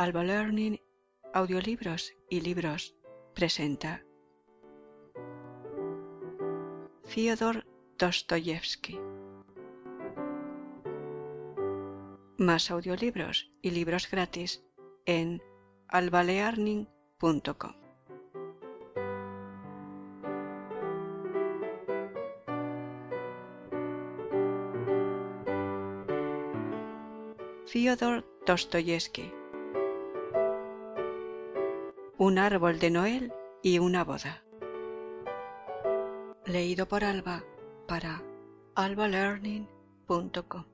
Alba Learning, audiolibros y libros presenta Fyodor Dostoyevsky. Más audiolibros y libros gratis en albalearning.com. Fyodor Dostoyevsky Un árbol de Noel y una boda. Leído por Alba para albalearning.com.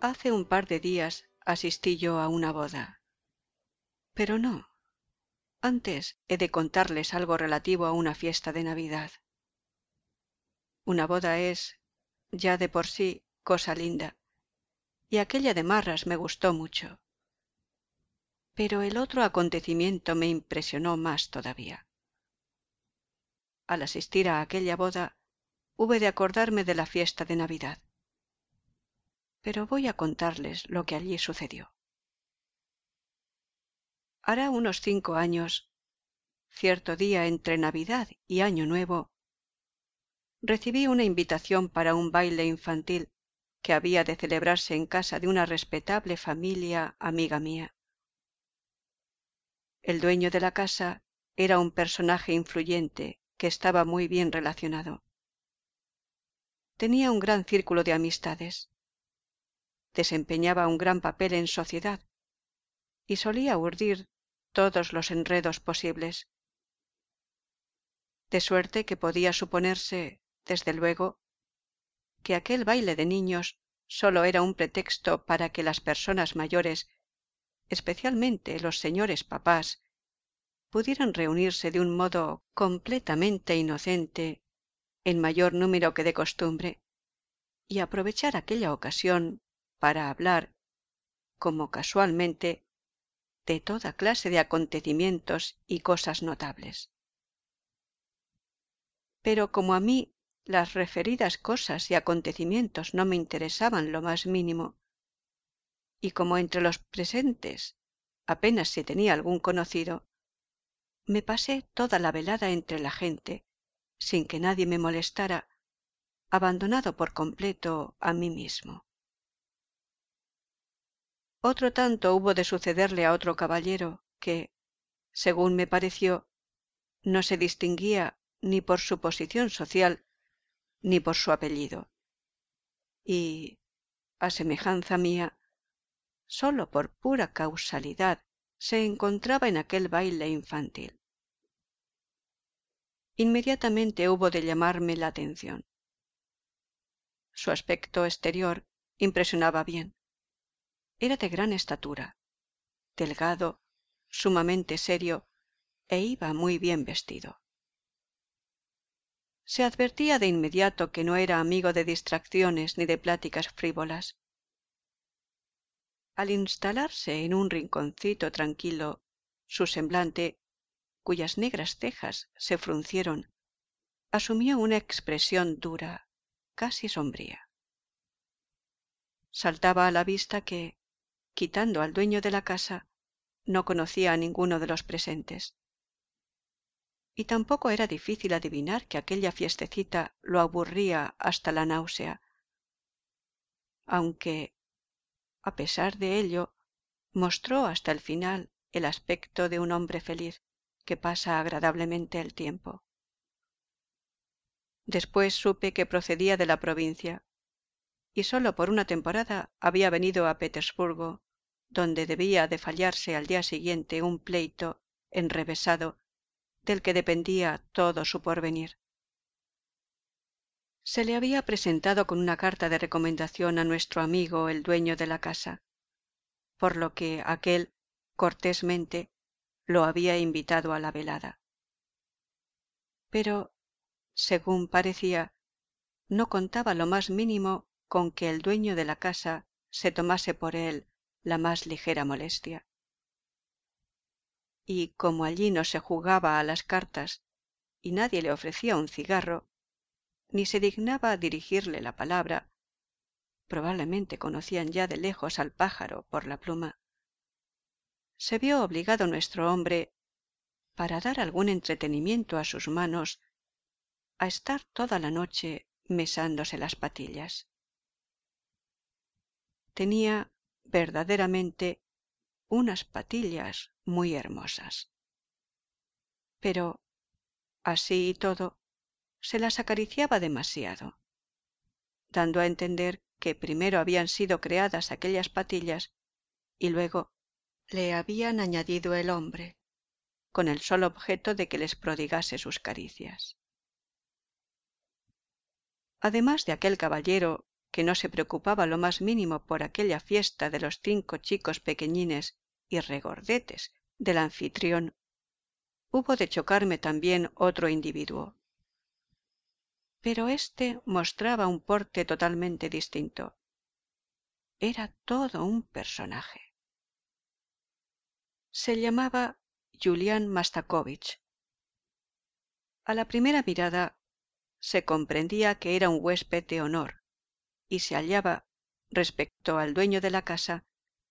Hace un par de días asistí yo a una boda. Pero no. Antes he de contarles algo relativo a una fiesta de Navidad. Una boda es, ya de por sí, cosa linda, y aquella de Marras me gustó mucho. Pero el otro acontecimiento me impresionó más todavía. Al asistir a aquella boda, hube de acordarme de la fiesta de Navidad. Pero voy a contarles lo que allí sucedió. Hará unos cinco años, cierto día entre Navidad y Año Nuevo, recibí una invitación para un baile infantil que había de celebrarse en casa de una respetable familia amiga mía. El dueño de la casa era un personaje influyente que estaba muy bien relacionado. Tenía un gran círculo de amistades. Desempeñaba un gran papel en sociedad y solía urdir todos los enredos posibles. De suerte que podía suponerse desde luego, que aquel baile de niños sólo era un pretexto para que las personas mayores, especialmente los señores papás, pudieran reunirse de un modo completamente inocente en mayor número que de costumbre y aprovechar aquella ocasión para hablar, como casualmente, de toda clase de acontecimientos y cosas notables. Pero como a mí las referidas cosas y acontecimientos no me interesaban lo más mínimo, y como entre los presentes apenas se tenía algún conocido, me pasé toda la velada entre la gente, sin que nadie me molestara, abandonado por completo a mí mismo. Otro tanto hubo de sucederle a otro caballero que, según me pareció, no se distinguía ni por su posición social ni por su apellido. Y, a semejanza mía, sólo por pura causalidad se encontraba en aquel baile infantil. Inmediatamente hubo de llamarme la atención. Su aspecto exterior impresionaba bien. Era de gran estatura, delgado, sumamente serio, e iba muy bien vestido se advertía de inmediato que no era amigo de distracciones ni de pláticas frívolas. Al instalarse en un rinconcito tranquilo, su semblante, cuyas negras cejas se fruncieron, asumió una expresión dura, casi sombría. Saltaba a la vista que, quitando al dueño de la casa, no conocía a ninguno de los presentes y tampoco era difícil adivinar que aquella fiestecita lo aburría hasta la náusea, aunque, a pesar de ello, mostró hasta el final el aspecto de un hombre feliz que pasa agradablemente el tiempo. Después supe que procedía de la provincia y sólo por una temporada había venido a Petersburgo, donde debía de fallarse al día siguiente un pleito enrevesado del que dependía todo su porvenir. Se le había presentado con una carta de recomendación a nuestro amigo el dueño de la casa, por lo que aquel cortésmente lo había invitado a la velada. Pero, según parecía, no contaba lo más mínimo con que el dueño de la casa se tomase por él la más ligera molestia y como allí no se jugaba a las cartas y nadie le ofrecía un cigarro, ni se dignaba dirigirle la palabra, probablemente conocían ya de lejos al pájaro por la pluma, se vio obligado nuestro hombre, para dar algún entretenimiento a sus manos, a estar toda la noche mesándose las patillas. Tenía verdaderamente unas patillas muy hermosas. Pero, así y todo, se las acariciaba demasiado, dando a entender que primero habían sido creadas aquellas patillas y luego le habían añadido el hombre, con el solo objeto de que les prodigase sus caricias. Además de aquel caballero que no se preocupaba lo más mínimo por aquella fiesta de los cinco chicos pequeñines y regordetes del anfitrión, hubo de chocarme también otro individuo. Pero éste mostraba un porte totalmente distinto. Era todo un personaje. Se llamaba Julián Mastakovich. A la primera mirada se comprendía que era un huésped de honor y se hallaba, respecto al dueño de la casa,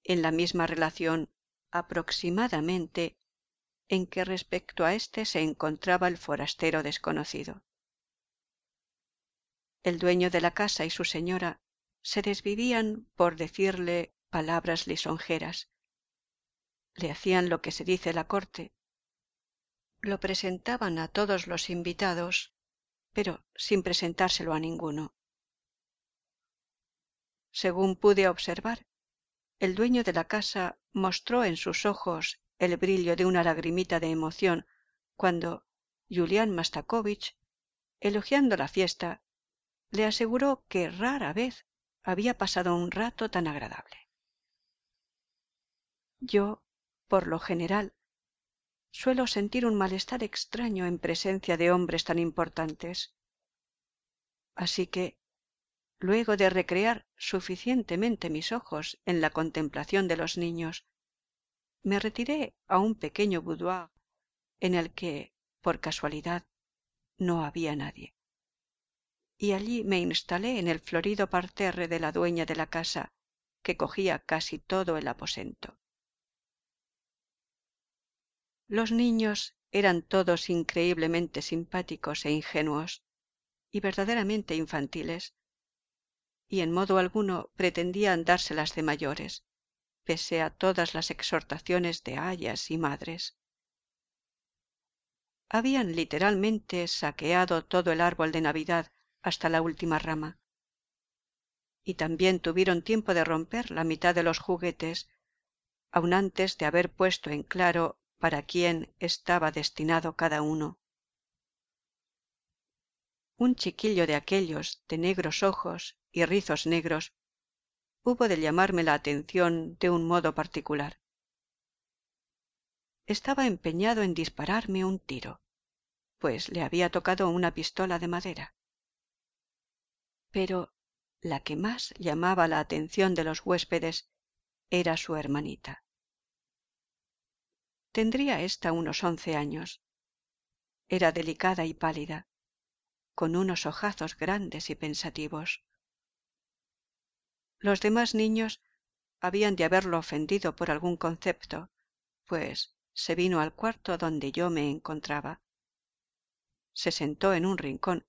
en la misma relación aproximadamente en que respecto a éste se encontraba el forastero desconocido. El dueño de la casa y su señora se desvivían por decirle palabras lisonjeras. Le hacían lo que se dice la corte. Lo presentaban a todos los invitados, pero sin presentárselo a ninguno. Según pude observar, el dueño de la casa mostró en sus ojos el brillo de una lagrimita de emoción cuando Julián Mastakovich, elogiando la fiesta, le aseguró que rara vez había pasado un rato tan agradable. Yo, por lo general, suelo sentir un malestar extraño en presencia de hombres tan importantes. Así que, luego de recrear suficientemente mis ojos en la contemplación de los niños, me retiré a un pequeño boudoir en el que, por casualidad, no había nadie. Y allí me instalé en el florido parterre de la dueña de la casa, que cogía casi todo el aposento. Los niños eran todos increíblemente simpáticos e ingenuos, y verdaderamente infantiles, y en modo alguno pretendían dárselas de mayores, pese a todas las exhortaciones de ayas y madres. Habían literalmente saqueado todo el árbol de Navidad hasta la última rama. Y también tuvieron tiempo de romper la mitad de los juguetes, aun antes de haber puesto en claro para quién estaba destinado cada uno. Un chiquillo de aquellos de negros ojos y rizos negros hubo de llamarme la atención de un modo particular. Estaba empeñado en dispararme un tiro, pues le había tocado una pistola de madera. Pero la que más llamaba la atención de los huéspedes era su hermanita. Tendría ésta unos once años. Era delicada y pálida, con unos ojazos grandes y pensativos. Los demás niños habían de haberlo ofendido por algún concepto, pues se vino al cuarto donde yo me encontraba. Se sentó en un rincón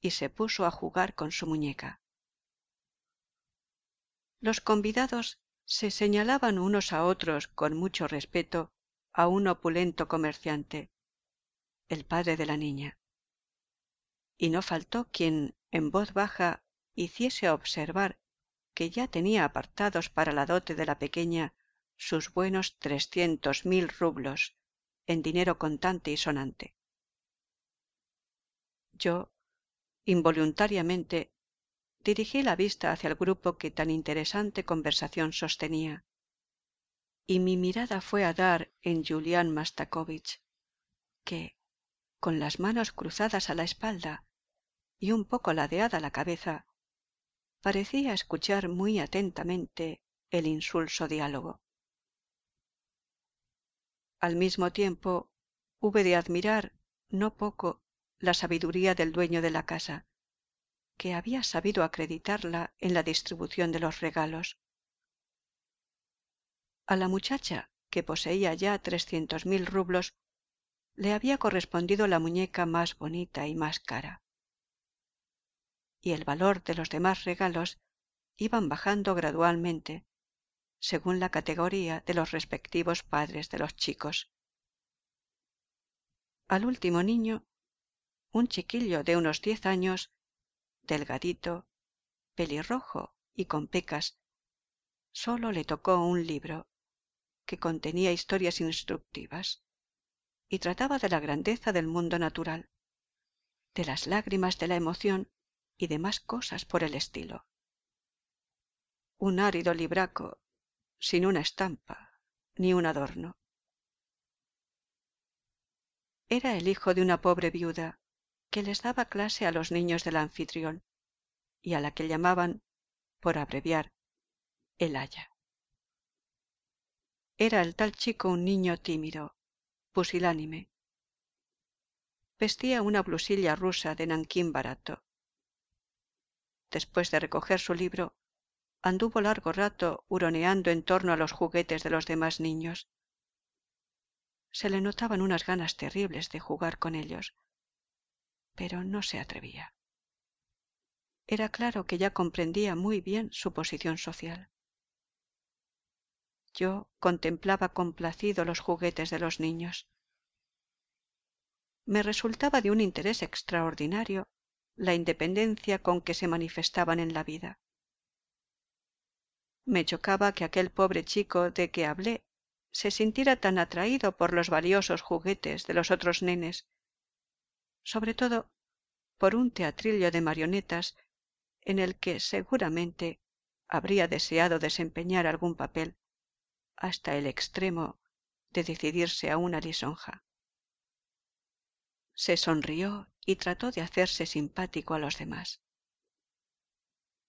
y se puso a jugar con su muñeca. Los convidados se señalaban unos a otros con mucho respeto a un opulento comerciante, el padre de la niña. Y no faltó quien en voz baja hiciese observar que ya tenía apartados para la dote de la pequeña sus buenos trescientos mil rublos en dinero contante y sonante. Yo, involuntariamente, dirigí la vista hacia el grupo que tan interesante conversación sostenía, y mi mirada fue a dar en Julián Mastakovich, que, con las manos cruzadas a la espalda y un poco ladeada la cabeza, parecía escuchar muy atentamente el insulso diálogo. Al mismo tiempo hube de admirar no poco la sabiduría del dueño de la casa, que había sabido acreditarla en la distribución de los regalos. A la muchacha, que poseía ya trescientos mil rublos, le había correspondido la muñeca más bonita y más cara. Y el valor de los demás regalos iban bajando gradualmente, según la categoría de los respectivos padres de los chicos. Al último niño, un chiquillo de unos diez años, delgadito, pelirrojo y con pecas, solo le tocó un libro que contenía historias instructivas y trataba de la grandeza del mundo natural, de las lágrimas de la emoción y demás cosas por el estilo. Un árido libraco sin una estampa ni un adorno. Era el hijo de una pobre viuda que les daba clase a los niños del anfitrión y a la que llamaban, por abreviar, el aya. Era el tal chico un niño tímido, pusilánime. Vestía una blusilla rusa de nanquín barato. Después de recoger su libro, anduvo largo rato huroneando en torno a los juguetes de los demás niños. Se le notaban unas ganas terribles de jugar con ellos, pero no se atrevía. Era claro que ya comprendía muy bien su posición social. Yo contemplaba complacido los juguetes de los niños. Me resultaba de un interés extraordinario la independencia con que se manifestaban en la vida me chocaba que aquel pobre chico de que hablé se sintiera tan atraído por los valiosos juguetes de los otros nenes, sobre todo por un teatrillo de marionetas en el que seguramente habría deseado desempeñar algún papel hasta el extremo de decidirse a una lisonja. Se sonrió y trató de hacerse simpático a los demás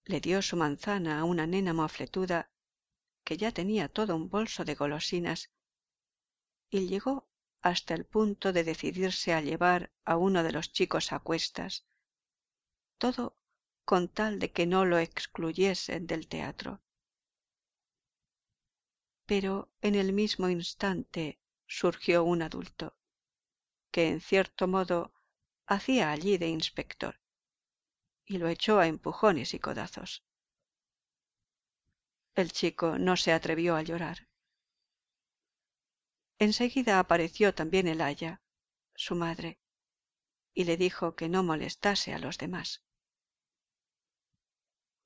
le dio su manzana a una nena mofletuda que ya tenía todo un bolso de golosinas y llegó hasta el punto de decidirse a llevar a uno de los chicos a cuestas, todo con tal de que no lo excluyesen del teatro. Pero en el mismo instante surgió un adulto, que en cierto modo hacía allí de inspector y lo echó a empujones y codazos. El chico no se atrevió a llorar. Enseguida apareció también el aya, su madre, y le dijo que no molestase a los demás.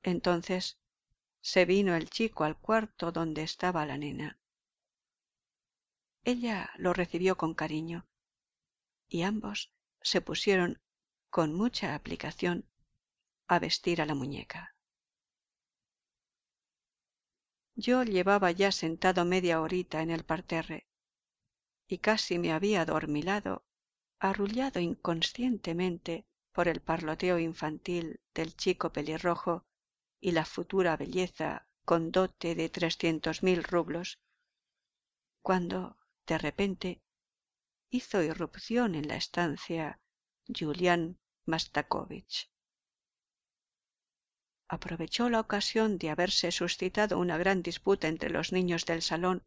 Entonces se vino el chico al cuarto donde estaba la nena. Ella lo recibió con cariño y ambos se pusieron con mucha aplicación a vestir a la muñeca. Yo llevaba ya sentado media horita en el parterre y casi me había adormilado, arrullado inconscientemente por el parloteo infantil del chico pelirrojo y la futura belleza con dote de trescientos mil rublos, cuando, de repente, hizo irrupción en la estancia Julián Mastakovich aprovechó la ocasión de haberse suscitado una gran disputa entre los niños del salón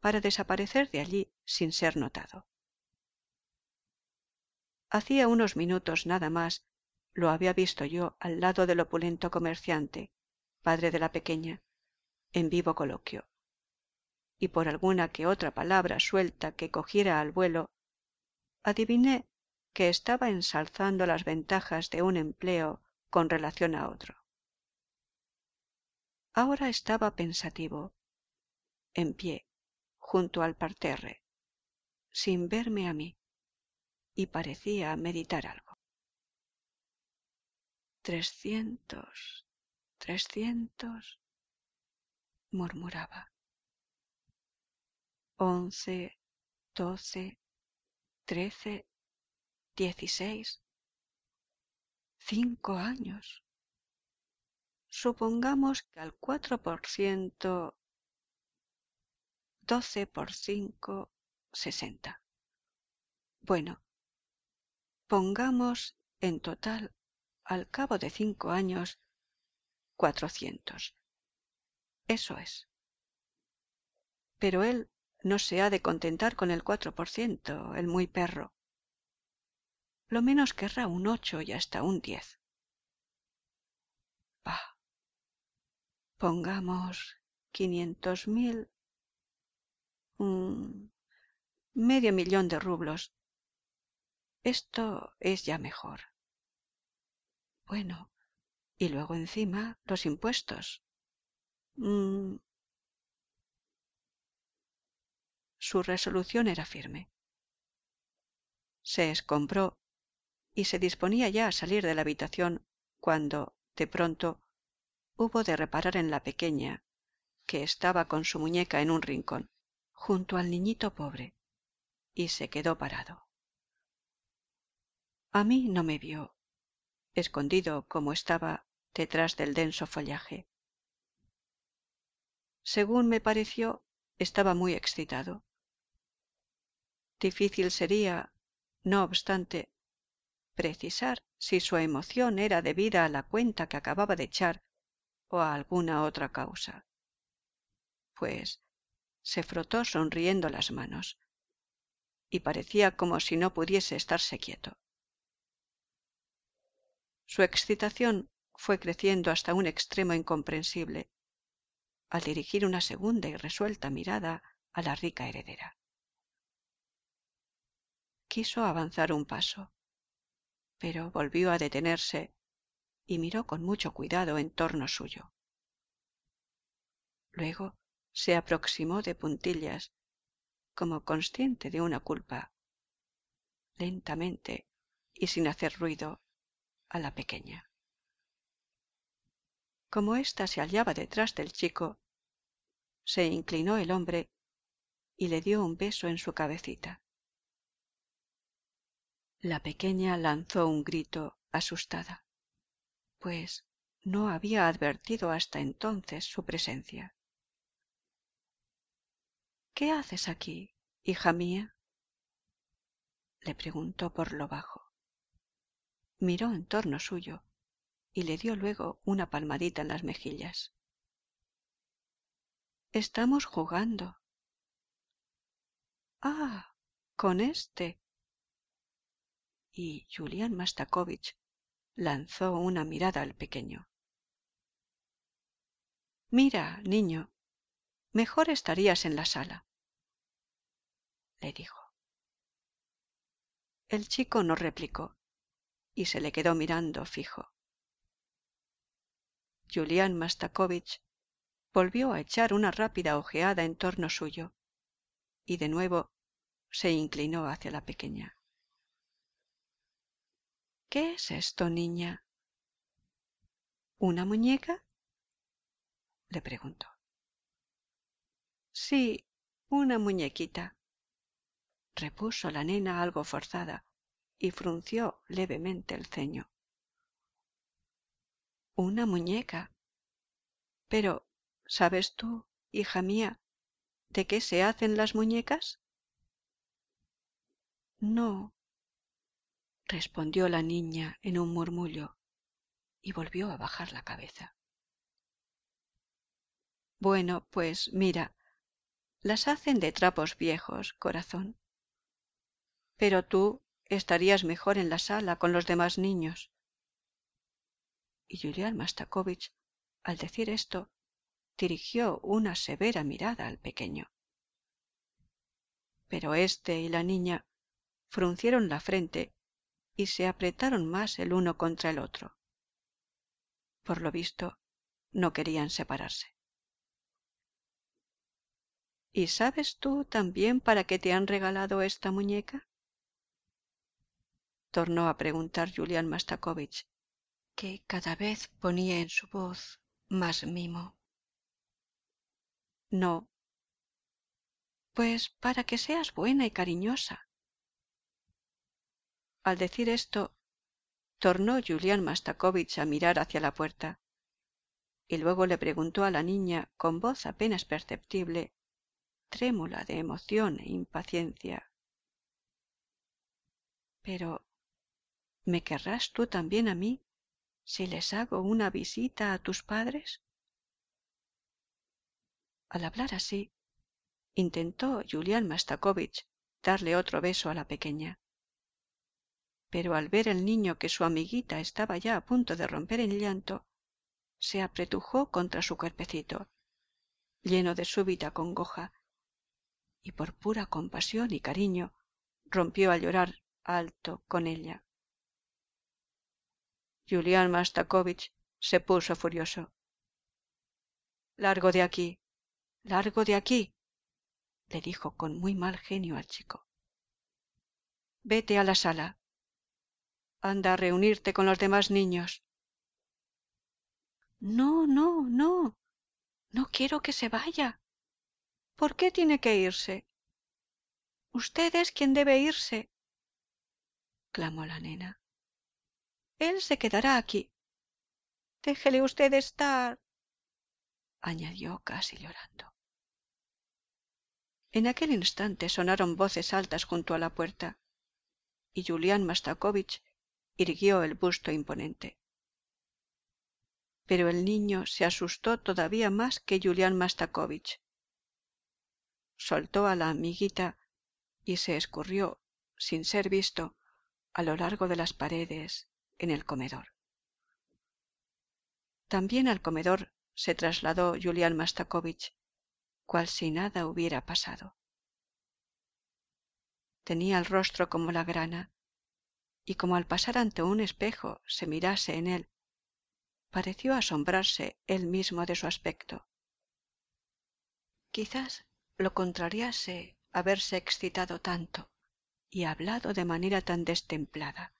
para desaparecer de allí sin ser notado. Hacía unos minutos nada más lo había visto yo al lado del opulento comerciante, padre de la pequeña, en vivo coloquio. Y por alguna que otra palabra suelta que cogiera al vuelo, adiviné que estaba ensalzando las ventajas de un empleo con relación a otro. Ahora estaba pensativo, en pie, junto al parterre, sin verme a mí, y parecía meditar algo. Trescientos, trescientos, murmuraba. Once, doce, trece, dieciséis, cinco años. Supongamos que al cuatro por ciento, doce por cinco, sesenta. Bueno, pongamos en total al cabo de cinco años cuatrocientos. Eso es. Pero él no se ha de contentar con el cuatro por ciento, el muy perro. Lo menos querrá un ocho y hasta un diez. Bah. Pongamos quinientos mil. medio millón de rublos. Esto es ya mejor. Bueno, y luego encima los impuestos. Mm. Su resolución era firme. Se escombró y se disponía ya a salir de la habitación cuando, de pronto, hubo de reparar en la pequeña, que estaba con su muñeca en un rincón, junto al niñito pobre, y se quedó parado. A mí no me vio, escondido como estaba detrás del denso follaje. Según me pareció, estaba muy excitado. Difícil sería, no obstante, precisar si su emoción era debida a la cuenta que acababa de echar o a alguna otra causa. Pues se frotó sonriendo las manos y parecía como si no pudiese estarse quieto. Su excitación fue creciendo hasta un extremo incomprensible al dirigir una segunda y resuelta mirada a la rica heredera. Quiso avanzar un paso, pero volvió a detenerse y miró con mucho cuidado en torno suyo. Luego se aproximó de puntillas, como consciente de una culpa, lentamente y sin hacer ruido, a la pequeña. Como ésta se hallaba detrás del chico, se inclinó el hombre y le dio un beso en su cabecita. La pequeña lanzó un grito asustada, pues no había advertido hasta entonces su presencia. ¿Qué haces aquí, hija mía? le preguntó por lo bajo. Miró en torno suyo y le dio luego una palmadita en las mejillas. Estamos jugando. Ah, con este. Y Julián Mastakovich lanzó una mirada al pequeño. Mira, niño, mejor estarías en la sala, le dijo. El chico no replicó y se le quedó mirando fijo. Julián Mastakovich volvió a echar una rápida ojeada en torno suyo y de nuevo se inclinó hacia la pequeña. ¿Qué es esto, niña? ¿Una muñeca? le preguntó. Sí, una muñequita, repuso la nena algo forzada y frunció levemente el ceño. Una muñeca. Pero, ¿sabes tú, hija mía, de qué se hacen las muñecas? No, respondió la niña en un murmullo y volvió a bajar la cabeza. Bueno, pues mira, las hacen de trapos viejos, corazón. Pero tú estarías mejor en la sala con los demás niños. Y Julián Mastakovich, al decir esto, dirigió una severa mirada al pequeño. Pero éste y la niña fruncieron la frente y se apretaron más el uno contra el otro. Por lo visto, no querían separarse. ¿Y sabes tú también para qué te han regalado esta muñeca? tornó a preguntar Julián Mastakovich, que cada vez ponía en su voz más mimo. No. Pues para que seas buena y cariñosa. Al decir esto, tornó Julián Mastakovich a mirar hacia la puerta, y luego le preguntó a la niña con voz apenas perceptible, trémula de emoción e impaciencia. Pero ¿Me querrás tú también a mí si les hago una visita a tus padres? Al hablar así, intentó Julián Mastakovich darle otro beso a la pequeña. Pero al ver el niño que su amiguita estaba ya a punto de romper en llanto, se apretujó contra su cuerpecito, lleno de súbita congoja, y por pura compasión y cariño rompió a llorar alto con ella. Julián Mastakovich se puso furioso. Largo de aquí, largo de aquí, le dijo con muy mal genio al chico. Vete a la sala. Anda a reunirte con los demás niños. No, no, no. No quiero que se vaya. ¿Por qué tiene que irse? Usted es quien debe irse, clamó la nena. Él se quedará aquí. Déjele usted estar, añadió casi llorando. En aquel instante sonaron voces altas junto a la puerta, y Julián Mastakovich irguió el busto imponente. Pero el niño se asustó todavía más que Julián Mastakovich. Soltó a la amiguita y se escurrió, sin ser visto, a lo largo de las paredes, en el comedor. También al comedor se trasladó Julián Mastakovich, cual si nada hubiera pasado. Tenía el rostro como la grana, y como al pasar ante un espejo se mirase en él, pareció asombrarse él mismo de su aspecto. Quizás lo contrariase haberse excitado tanto y hablado de manera tan destemplada.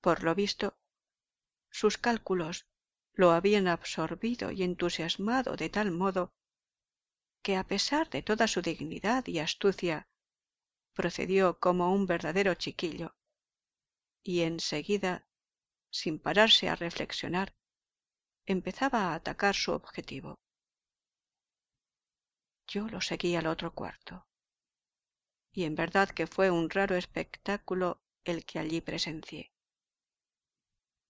Por lo visto, sus cálculos lo habían absorbido y entusiasmado de tal modo que a pesar de toda su dignidad y astucia, procedió como un verdadero chiquillo, y en seguida, sin pararse a reflexionar, empezaba a atacar su objetivo. Yo lo seguí al otro cuarto, y en verdad que fue un raro espectáculo el que allí presencié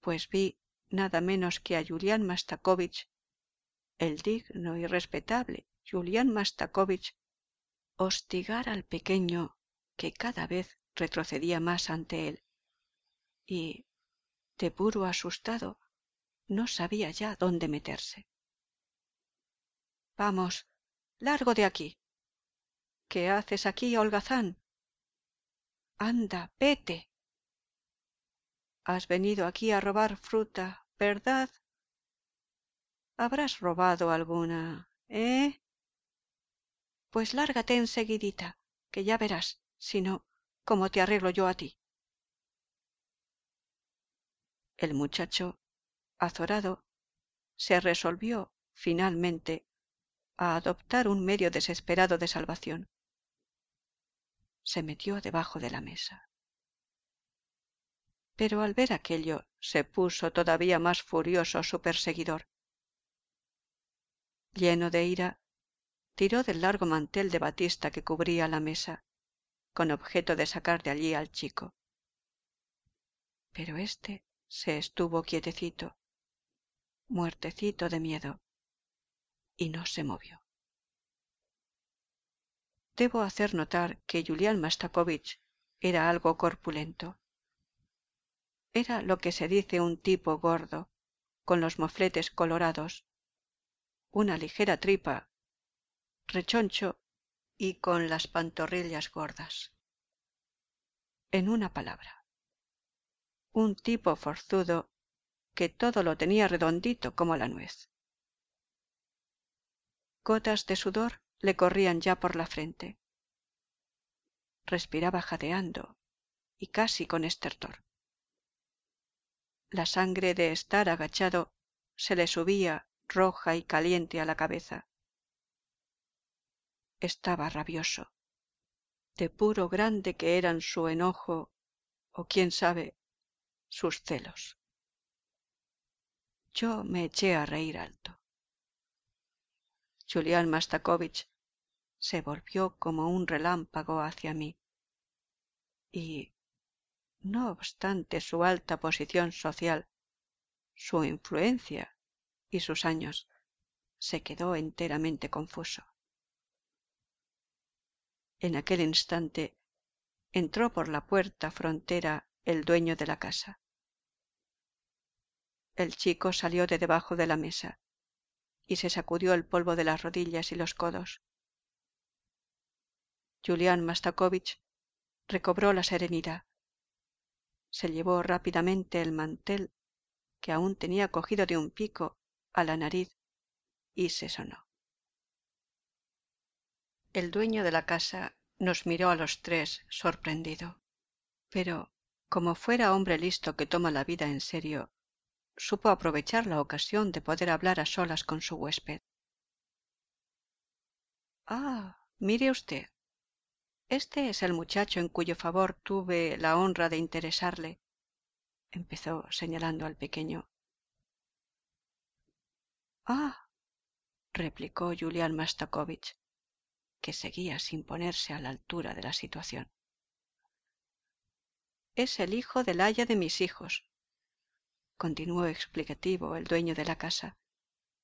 pues vi nada menos que a Julián Mastakovich, el digno y respetable Julián Mastakovich, hostigar al pequeño que cada vez retrocedía más ante él, y, de puro asustado, no sabía ya dónde meterse. Vamos, largo de aquí. ¿Qué haces aquí, holgazán? Anda, vete. Has venido aquí a robar fruta, ¿verdad? Habrás robado alguna, ¿eh? Pues lárgate enseguidita, que ya verás, si no, cómo te arreglo yo a ti. El muchacho, azorado, se resolvió, finalmente, a adoptar un medio desesperado de salvación. Se metió debajo de la mesa pero al ver aquello se puso todavía más furioso su perseguidor. Lleno de ira, tiró del largo mantel de batista que cubría la mesa, con objeto de sacar de allí al chico. Pero éste se estuvo quietecito, muertecito de miedo, y no se movió. Debo hacer notar que Julián Mastakovich era algo corpulento era lo que se dice un tipo gordo, con los mofletes colorados, una ligera tripa, rechoncho y con las pantorrillas gordas. En una palabra, un tipo forzudo que todo lo tenía redondito como la nuez. Gotas de sudor le corrían ya por la frente. Respiraba jadeando y casi con estertor la sangre de estar agachado se le subía roja y caliente a la cabeza. Estaba rabioso. De puro grande que eran su enojo o quién sabe sus celos. Yo me eché a reír alto. Julián Mastakovich se volvió como un relámpago hacia mí y no obstante su alta posición social, su influencia y sus años, se quedó enteramente confuso. En aquel instante entró por la puerta frontera el dueño de la casa. El chico salió de debajo de la mesa y se sacudió el polvo de las rodillas y los codos. Julián Mastakovich recobró la serenidad. Se llevó rápidamente el mantel, que aún tenía cogido de un pico, a la nariz y se sonó. El dueño de la casa nos miró a los tres sorprendido, pero como fuera hombre listo que toma la vida en serio, supo aprovechar la ocasión de poder hablar a solas con su huésped. Ah, mire usted, este es el muchacho en cuyo favor tuve la honra de interesarle, empezó señalando al pequeño. Ah, replicó Julián que seguía sin ponerse a la altura de la situación. Es el hijo del aya de mis hijos, continuó explicativo el dueño de la casa,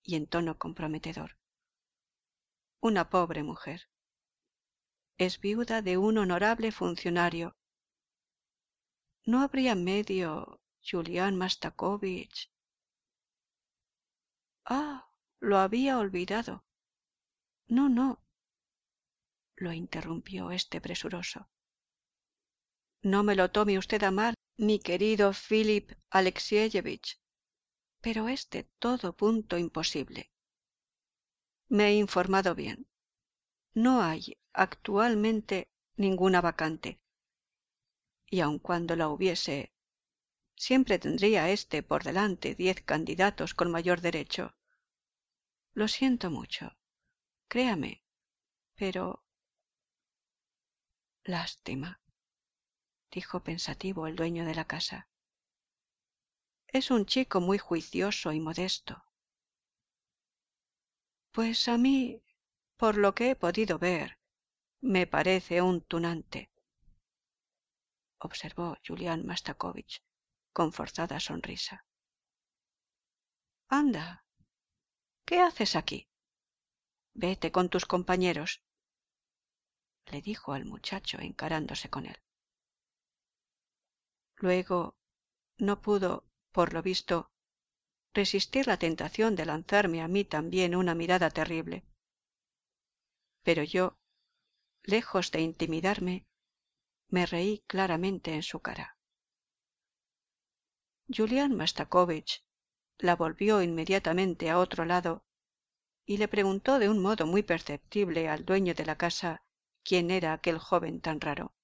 y en tono comprometedor. Una pobre mujer. Es viuda de un honorable funcionario. ¿No habría medio, Julián Mastakovich? Ah, lo había olvidado. No, no, lo interrumpió este presuroso. No me lo tome usted a mal, mi querido Philip Alexievich, pero es de todo punto imposible. Me he informado bien. No hay actualmente ninguna vacante. Y aun cuando la hubiese, siempre tendría éste por delante diez candidatos con mayor derecho. Lo siento mucho. Créame. Pero. Lástima, dijo pensativo el dueño de la casa. Es un chico muy juicioso y modesto. Pues a mí, por lo que he podido ver, me parece un tunante, observó Julián Mastakovich con forzada sonrisa. Anda, ¿qué haces aquí? Vete con tus compañeros, le dijo al muchacho encarándose con él. Luego no pudo, por lo visto, resistir la tentación de lanzarme a mí también una mirada terrible. Pero yo, lejos de intimidarme, me reí claramente en su cara. Julián Mastakovich la volvió inmediatamente a otro lado y le preguntó de un modo muy perceptible al dueño de la casa quién era aquel joven tan raro.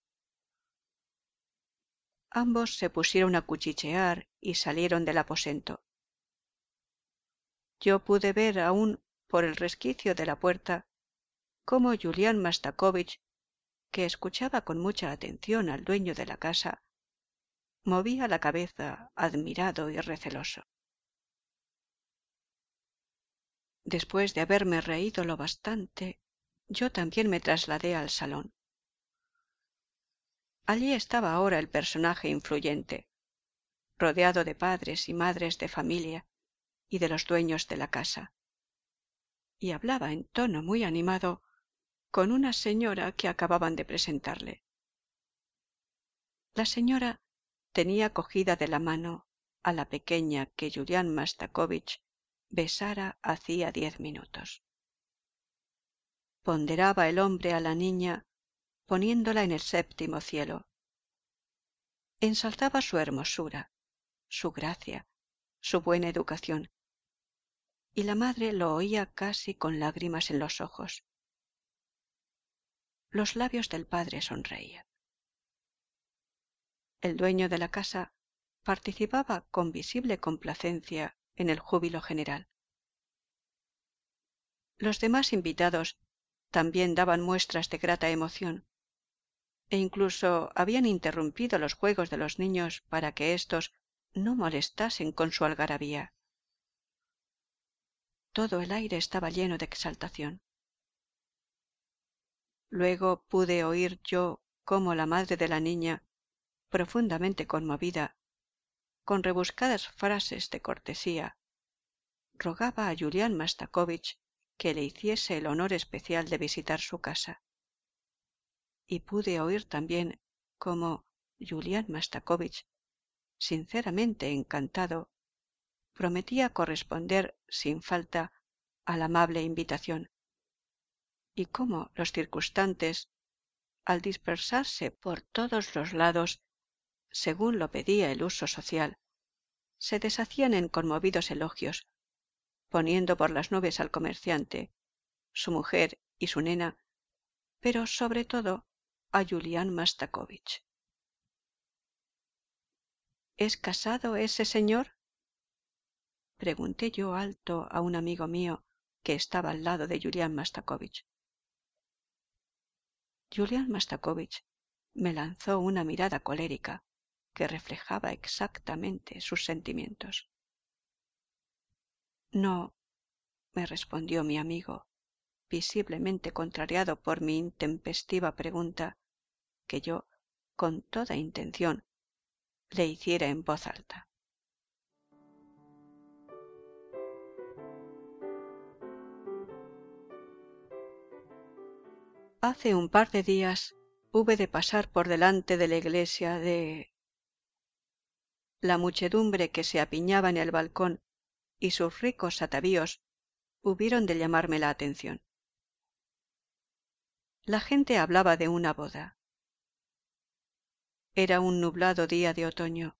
Ambos se pusieron a cuchichear y salieron del aposento. Yo pude ver aún por el resquicio de la puerta cómo Julián Mastakovich, que escuchaba con mucha atención al dueño de la casa, movía la cabeza admirado y receloso. Después de haberme reído lo bastante, yo también me trasladé al salón. Allí estaba ahora el personaje influyente, rodeado de padres y madres de familia y de los dueños de la casa, y hablaba en tono muy animado con una señora que acababan de presentarle. La señora tenía cogida de la mano a la pequeña que Julián Mastakovich besara hacía diez minutos ponderaba el hombre a la niña poniéndola en el séptimo cielo. Ensalzaba su hermosura su gracia su buena educación y la madre lo oía casi con lágrimas en los ojos. Los labios del padre sonreían. El dueño de la casa participaba con visible complacencia en el júbilo general. Los demás invitados también daban muestras de grata emoción. E incluso habían interrumpido los juegos de los niños para que éstos no molestasen con su algarabía. Todo el aire estaba lleno de exaltación. Luego pude oír yo cómo la madre de la niña profundamente conmovida, con rebuscadas frases de cortesía, rogaba a Julián que le hiciese el honor especial de visitar su casa. Y pude oír también cómo Julián Mastakovich, sinceramente encantado, prometía corresponder sin falta a la amable invitación, y cómo los circunstantes, al dispersarse por todos los lados, según lo pedía el uso social, se deshacían en conmovidos elogios, poniendo por las nubes al comerciante, su mujer y su nena, pero sobre todo a Julián Mastakovich. ¿Es casado ese señor? pregunté yo alto a un amigo mío que estaba al lado de Julián Mastakovich. Julián Mastakovich me lanzó una mirada colérica que reflejaba exactamente sus sentimientos. No, me respondió mi amigo, visiblemente contrariado por mi intempestiva pregunta, que yo, con toda intención, le hiciera en voz alta. Hace un par de días hube de pasar por delante de la iglesia de... La muchedumbre que se apiñaba en el balcón y sus ricos atavíos hubieron de llamarme la atención. La gente hablaba de una boda. Era un nublado día de otoño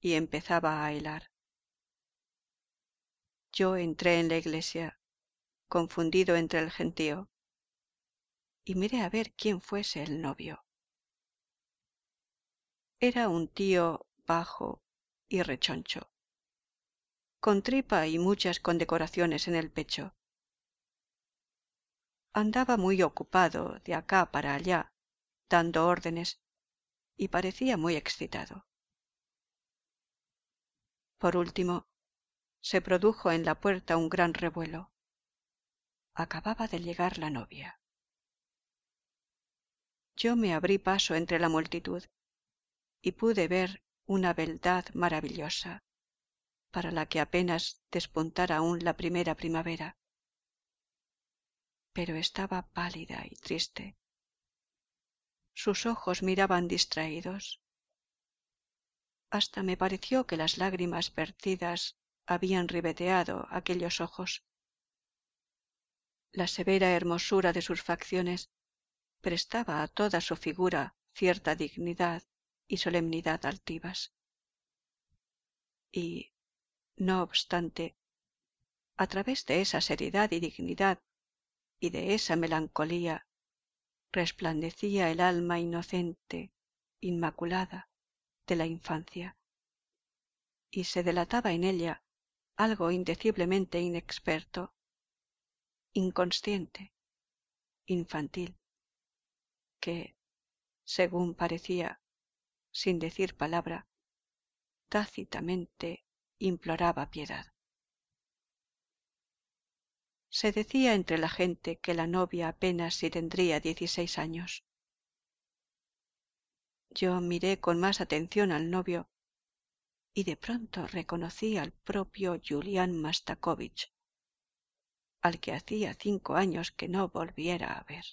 y empezaba a helar. Yo entré en la iglesia, confundido entre el gentío, y miré a ver quién fuese el novio. Era un tío bajo y rechoncho, con tripa y muchas condecoraciones en el pecho. Andaba muy ocupado de acá para allá, dando órdenes, y parecía muy excitado. Por último, se produjo en la puerta un gran revuelo. Acababa de llegar la novia. Yo me abrí paso entre la multitud y pude ver una beldad maravillosa, para la que apenas despuntara aún la primera primavera. Pero estaba pálida y triste. Sus ojos miraban distraídos. Hasta me pareció que las lágrimas vertidas habían ribeteado aquellos ojos. La severa hermosura de sus facciones prestaba a toda su figura cierta dignidad y solemnidad altivas. Y, no obstante, a través de esa seriedad y dignidad y de esa melancolía resplandecía el alma inocente, inmaculada de la infancia, y se delataba en ella algo indeciblemente inexperto, inconsciente, infantil, que, según parecía, sin decir palabra, tácitamente imploraba piedad. Se decía entre la gente que la novia apenas si tendría dieciséis años. Yo miré con más atención al novio y de pronto reconocí al propio Julián Mastakovich, al que hacía cinco años que no volviera a ver.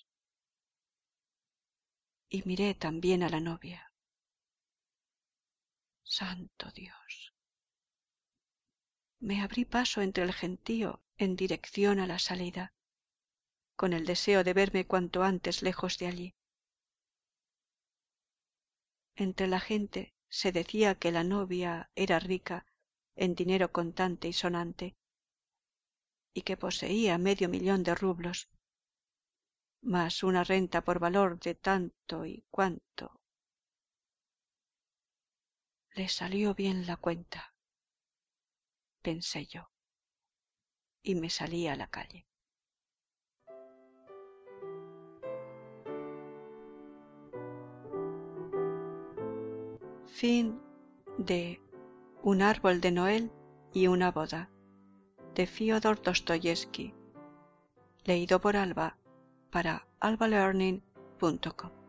Y miré también a la novia. Santo Dios. Me abrí paso entre el gentío en dirección a la salida, con el deseo de verme cuanto antes lejos de allí. Entre la gente se decía que la novia era rica en dinero contante y sonante, y que poseía medio millón de rublos, más una renta por valor de tanto y cuanto. Le salió bien la cuenta, pensé yo y me salí a la calle. Fin de Un árbol de Noel y una boda de Fyodor Dostoyevsky, leído por Alba para albalearning.com.